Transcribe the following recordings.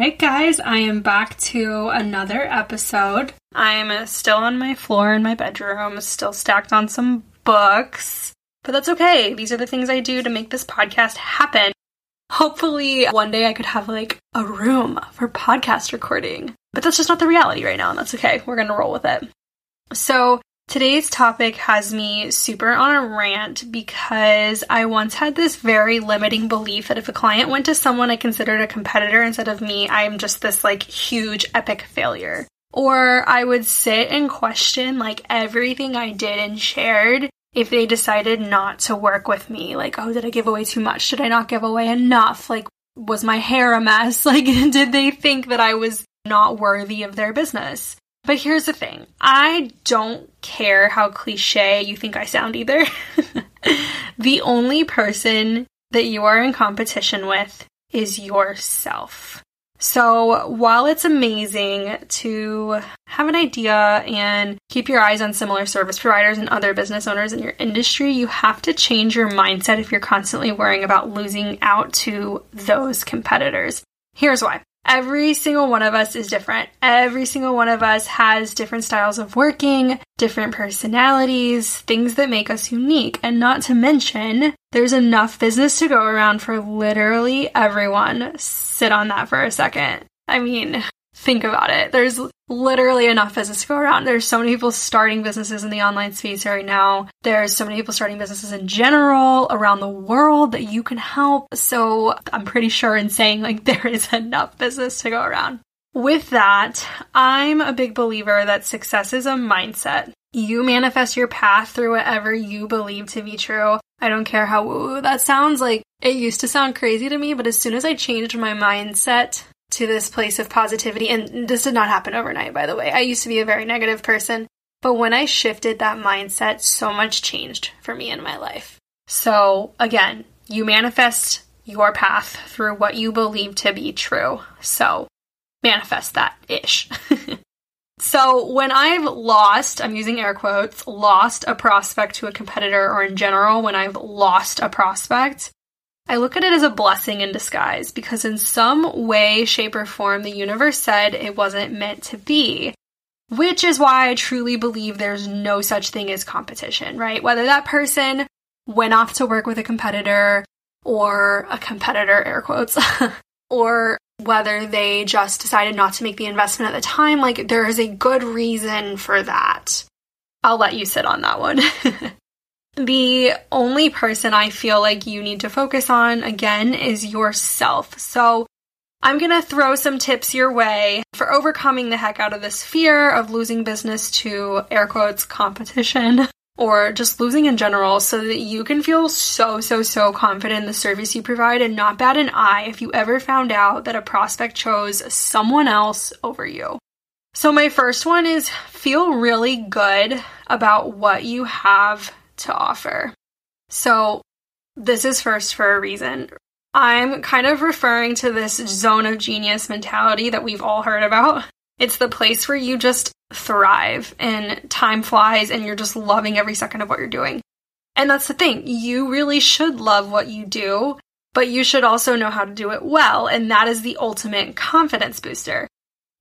right, guys, I am back to another episode. I'm still on my floor in my bedroom, still stacked on some books, but that's okay. These are the things I do to make this podcast happen. Hopefully, one day I could have like a room for podcast recording, but that's just not the reality right now, and that's okay. We're gonna roll with it. So, Today's topic has me super on a rant because I once had this very limiting belief that if a client went to someone I considered a competitor instead of me, I am just this like huge epic failure. Or I would sit and question like everything I did and shared if they decided not to work with me. Like, oh, did I give away too much? Did I not give away enough? Like, was my hair a mess? Like, did they think that I was not worthy of their business? But here's the thing I don't care how cliche you think I sound either. the only person that you are in competition with is yourself. So while it's amazing to have an idea and keep your eyes on similar service providers and other business owners in your industry, you have to change your mindset if you're constantly worrying about losing out to those competitors. Here's why. Every single one of us is different. Every single one of us has different styles of working, different personalities, things that make us unique. And not to mention, there's enough business to go around for literally everyone. Sit on that for a second. I mean, think about it. There's literally enough business to go around. There's so many people starting businesses in the online space right now. There's so many people starting businesses in general around the world that you can help. So I'm pretty sure in saying like there is enough business to go around. With that, I'm a big believer that success is a mindset. You manifest your path through whatever you believe to be true. I don't care how woo that sounds like it used to sound crazy to me, but as soon as I changed my mindset to this place of positivity. And this did not happen overnight, by the way. I used to be a very negative person. But when I shifted that mindset, so much changed for me in my life. So again, you manifest your path through what you believe to be true. So manifest that ish. so when I've lost, I'm using air quotes, lost a prospect to a competitor, or in general, when I've lost a prospect, I look at it as a blessing in disguise because, in some way, shape, or form, the universe said it wasn't meant to be. Which is why I truly believe there's no such thing as competition, right? Whether that person went off to work with a competitor or a competitor, air quotes, or whether they just decided not to make the investment at the time, like there is a good reason for that. I'll let you sit on that one. The only person I feel like you need to focus on again is yourself. So I'm going to throw some tips your way for overcoming the heck out of this fear of losing business to air quotes competition or just losing in general so that you can feel so, so, so confident in the service you provide and not bat an eye if you ever found out that a prospect chose someone else over you. So, my first one is feel really good about what you have to offer. So, this is first for a reason. I'm kind of referring to this zone of genius mentality that we've all heard about. It's the place where you just thrive and time flies and you're just loving every second of what you're doing. And that's the thing, you really should love what you do, but you should also know how to do it well. And that is the ultimate confidence booster.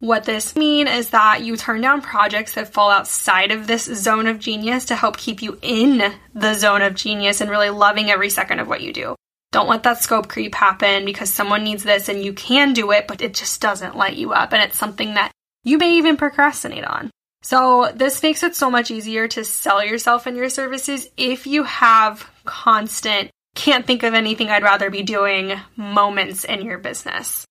What this means is that you turn down projects that fall outside of this zone of genius to help keep you in the zone of genius and really loving every second of what you do. Don't let that scope creep happen because someone needs this and you can do it, but it just doesn't light you up and it's something that you may even procrastinate on. So, this makes it so much easier to sell yourself and your services if you have constant, can't think of anything I'd rather be doing moments in your business.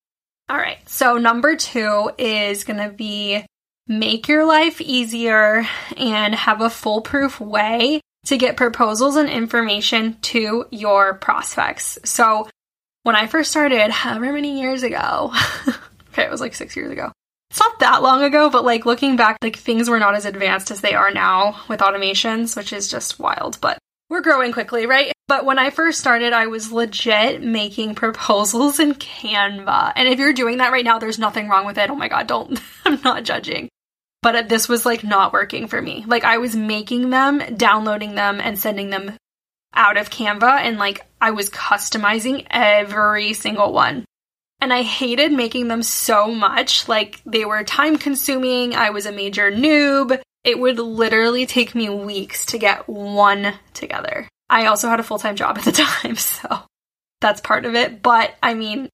All right. So, number two is going to be make your life easier and have a foolproof way to get proposals and information to your prospects. So, when I first started, however many years ago, okay, it was like six years ago. It's not that long ago, but like looking back, like things were not as advanced as they are now with automations, which is just wild. But we're growing quickly, right? But when I first started, I was legit making proposals in Canva. And if you're doing that right now, there's nothing wrong with it. Oh my God, don't, I'm not judging. But this was like not working for me. Like I was making them, downloading them, and sending them out of Canva. And like I was customizing every single one. and I hated making them so much. Like they were time consuming. I was a major noob. It would literally take me weeks to get one together. I also had a full time job at the time, so that's part of it. But I mean,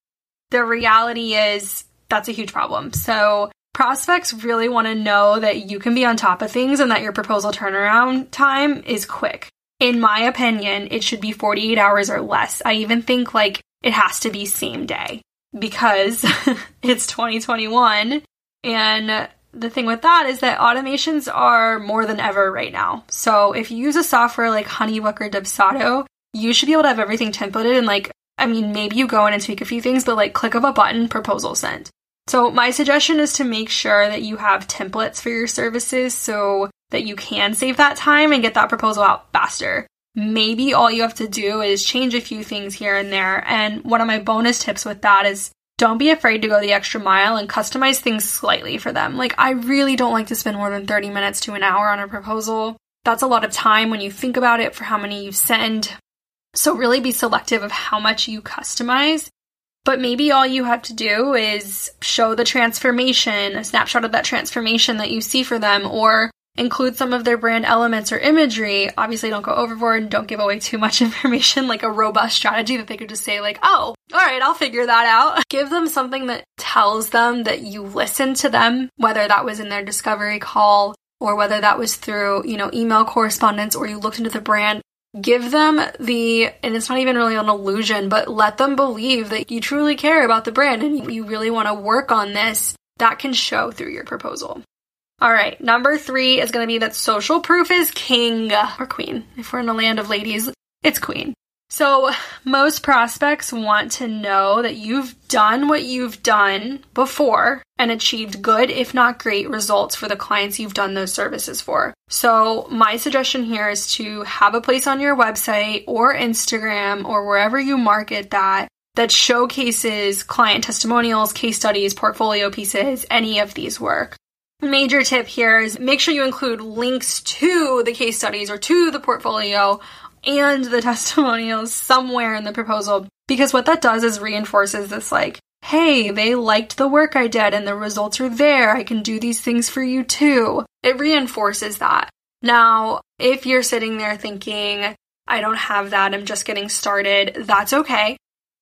the reality is that's a huge problem. So prospects really want to know that you can be on top of things and that your proposal turnaround time is quick. In my opinion, it should be 48 hours or less. I even think like it has to be same day because it's 2021 and the thing with that is that automations are more than ever right now. So if you use a software like Honeybook or Dubsado, you should be able to have everything templated and like I mean maybe you go in and tweak a few things, but like click of a button, proposal sent. So my suggestion is to make sure that you have templates for your services so that you can save that time and get that proposal out faster. Maybe all you have to do is change a few things here and there. And one of my bonus tips with that is don't be afraid to go the extra mile and customize things slightly for them. Like, I really don't like to spend more than 30 minutes to an hour on a proposal. That's a lot of time when you think about it for how many you send. So, really be selective of how much you customize but maybe all you have to do is show the transformation, a snapshot of that transformation that you see for them, or include some of their brand elements or imagery. Obviously, don't go overboard and don't give away too much information, like a robust strategy that they could just say, like, oh, all right, I'll figure that out. Give them something that tells them that you listen to them, whether that was in their discovery call or whether that was through, you know, email correspondence or you looked into the brand give them the, and it's not even really an illusion, but let them believe that you truly care about the brand and you really want to work on this. That can show through your proposal. All right, number three is going to be that social proof is king or queen. If we're in a land of ladies, it's queen. So, most prospects want to know that you've done what you've done before and achieved good, if not great, results for the clients you've done those services for. So, my suggestion here is to have a place on your website or Instagram or wherever you market that that showcases client testimonials, case studies, portfolio pieces, any of these work. Major tip here is make sure you include links to the case studies or to the portfolio and the testimonials somewhere in the proposal because what that does is reinforces this like hey, they liked the work I did and the results are there. I can do these things for you too. It reinforces that. Now, if you're sitting there thinking, I don't have that, I'm just getting started, that's okay.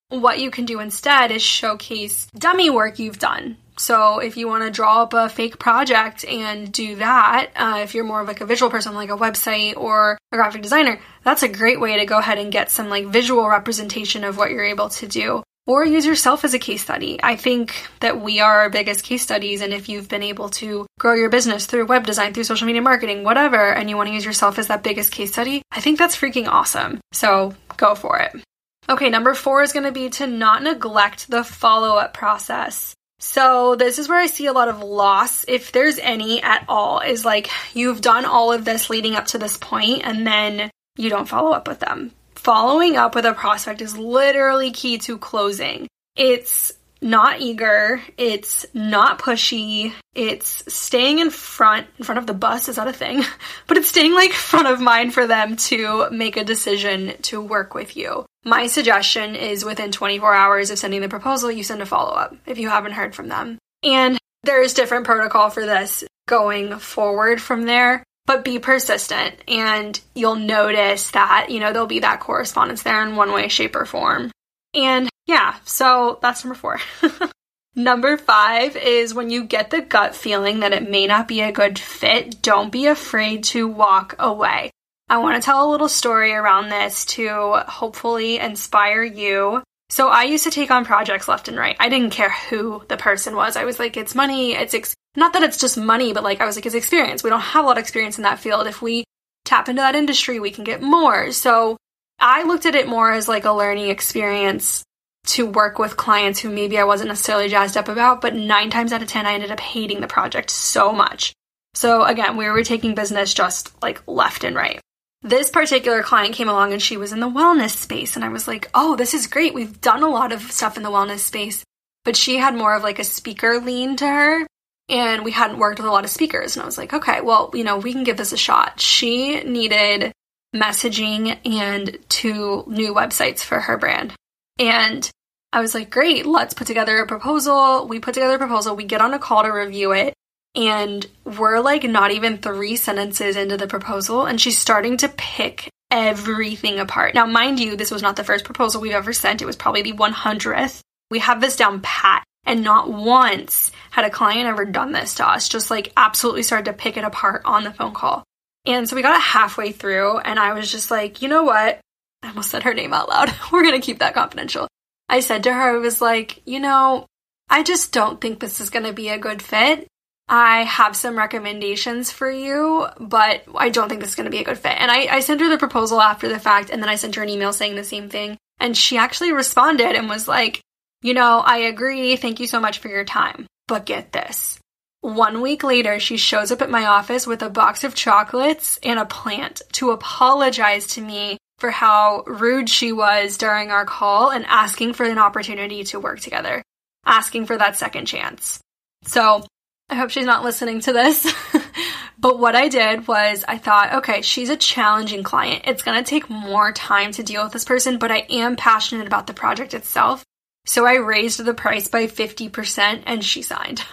What you can do instead is showcase dummy work you've done. So if you want to draw up a fake project and do that, uh, if you're more of like a visual person, like a website or a graphic designer, that's a great way to go ahead and get some like visual representation of what you're able to do. Or use yourself as a case study. I think that we are our biggest case studies, and if you've been able to grow your business through web design, through social media marketing, whatever, and you want to use yourself as that biggest case study, I think that's freaking awesome. So go for it. Okay, number four is going to be to not neglect the follow up process. So this is where I see a lot of loss, if there's any at all, is like you've done all of this leading up to this point and then you don't follow up with them. Following up with a prospect is literally key to closing. It's not eager, it's not pushy, it's staying in front in front of the bus, is that a thing? But it's staying like front of mind for them to make a decision to work with you. My suggestion is within 24 hours of sending the proposal, you send a follow up if you haven't heard from them. And there's different protocol for this going forward from there, but be persistent and you'll notice that, you know, there'll be that correspondence there in one way, shape, or form. And yeah, so that's number four. number five is when you get the gut feeling that it may not be a good fit, don't be afraid to walk away. I want to tell a little story around this to hopefully inspire you. So I used to take on projects left and right. I didn't care who the person was. I was like, it's money. It's ex- not that it's just money, but like I was like, it's experience. We don't have a lot of experience in that field. If we tap into that industry, we can get more. So I looked at it more as like a learning experience to work with clients who maybe I wasn't necessarily jazzed up about, but nine times out of 10, I ended up hating the project so much. So again, we were taking business just like left and right this particular client came along and she was in the wellness space. And I was like, oh, this is great. We've done a lot of stuff in the wellness space. But she had more of like a speaker lean to her. And we hadn't worked with a lot of speakers. And I was like, okay, well, you know, we can give this a shot. She needed messaging and two new websites for her brand. And I was like, great, let's put together a proposal. We put together a proposal, we get on a call to review it, and we're like not even three sentences into the proposal, and she's starting to pick everything apart. Now, mind you, this was not the first proposal we've ever sent, it was probably the 100th. We have this down pat, and not once had a client ever done this to us, just like absolutely started to pick it apart on the phone call. And so we got it halfway through, and I was just like, you know what? I almost said her name out loud. We're gonna keep that confidential. I said to her, I was like, you know, I just don't think this is gonna be a good fit. I have some recommendations for you, but I don't think this is going to be a good fit. And I, I sent her the proposal after the fact, and then I sent her an email saying the same thing. And she actually responded and was like, You know, I agree. Thank you so much for your time. But get this. One week later, she shows up at my office with a box of chocolates and a plant to apologize to me for how rude she was during our call and asking for an opportunity to work together, asking for that second chance. So I hope she's not listening to this. but what I did was I thought, okay, she's a challenging client. It's going to take more time to deal with this person, but I am passionate about the project itself. So I raised the price by 50% and she signed.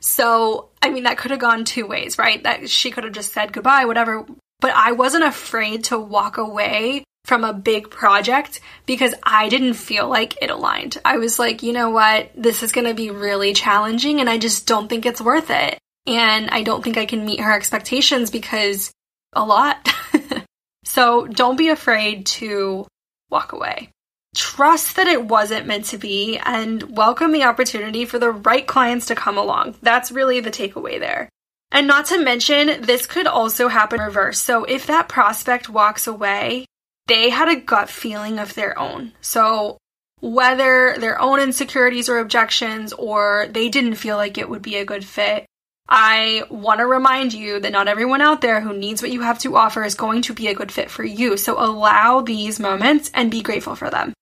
So, I mean, that could have gone two ways, right? That she could have just said goodbye, whatever. But I wasn't afraid to walk away from a big project because I didn't feel like it aligned. I was like, you know what? This is going to be really challenging and I just don't think it's worth it. And I don't think I can meet her expectations because a lot. so don't be afraid to walk away. Trust that it wasn't meant to be and welcome the opportunity for the right clients to come along. That's really the takeaway there. And not to mention, this could also happen in reverse. So if that prospect walks away they had a gut feeling of their own. So, whether their own insecurities or objections, or they didn't feel like it would be a good fit, I want to remind you that not everyone out there who needs what you have to offer is going to be a good fit for you. So, allow these moments and be grateful for them.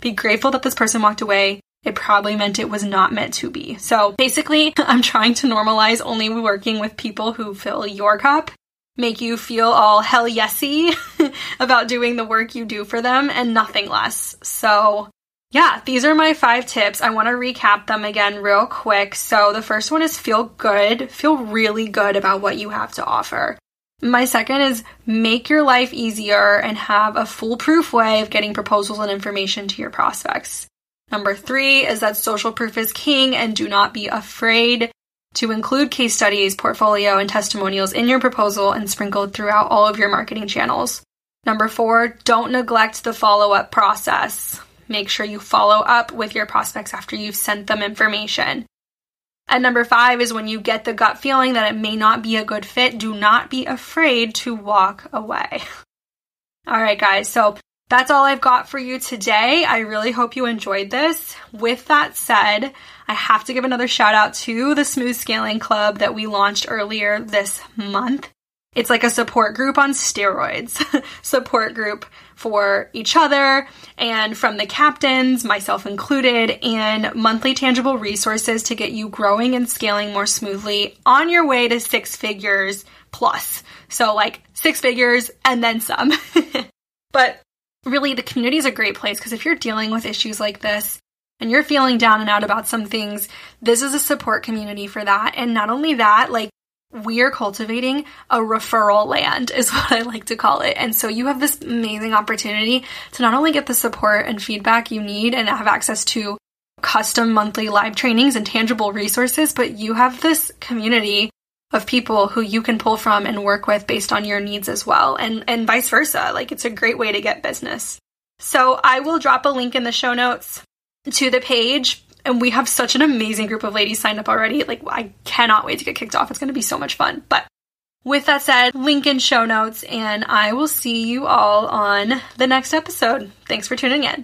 Be grateful that this person walked away. It probably meant it was not meant to be. So basically, I'm trying to normalize only working with people who fill your cup make you feel all hell yesy about doing the work you do for them and nothing less. So, yeah, these are my five tips. I want to recap them again real quick. So, the first one is feel good, feel really good about what you have to offer. My second is make your life easier and have a foolproof way of getting proposals and information to your prospects. Number three is that social proof is king and do not be afraid to include case studies, portfolio, and testimonials in your proposal and sprinkled throughout all of your marketing channels. Number four, don't neglect the follow up process. Make sure you follow up with your prospects after you've sent them information. And number five is when you get the gut feeling that it may not be a good fit, do not be afraid to walk away. All right, guys, so that's all I've got for you today. I really hope you enjoyed this. With that said, I have to give another shout out to the Smooth Scaling Club that we launched earlier this month. It's like a support group on steroids, support group for each other and from the captains, myself included, and monthly tangible resources to get you growing and scaling more smoothly on your way to six figures plus. So, like six figures and then some. but really, the community is a great place because if you're dealing with issues like this, and you're feeling down and out about some things, this is a support community for that. And not only that, like we are cultivating a referral land is what I like to call it. And so you have this amazing opportunity to not only get the support and feedback you need and have access to custom monthly live trainings and tangible resources, but you have this community of people who you can pull from and work with based on your needs as well and and vice versa. Like it's a great way to get business. So I will drop a link in the show notes to the page. And we have such an amazing group of ladies signed up already. Like, I cannot wait to get kicked off. It's going to be so much fun. But with that said, link in show notes, and I will see you all on the next episode. Thanks for tuning in.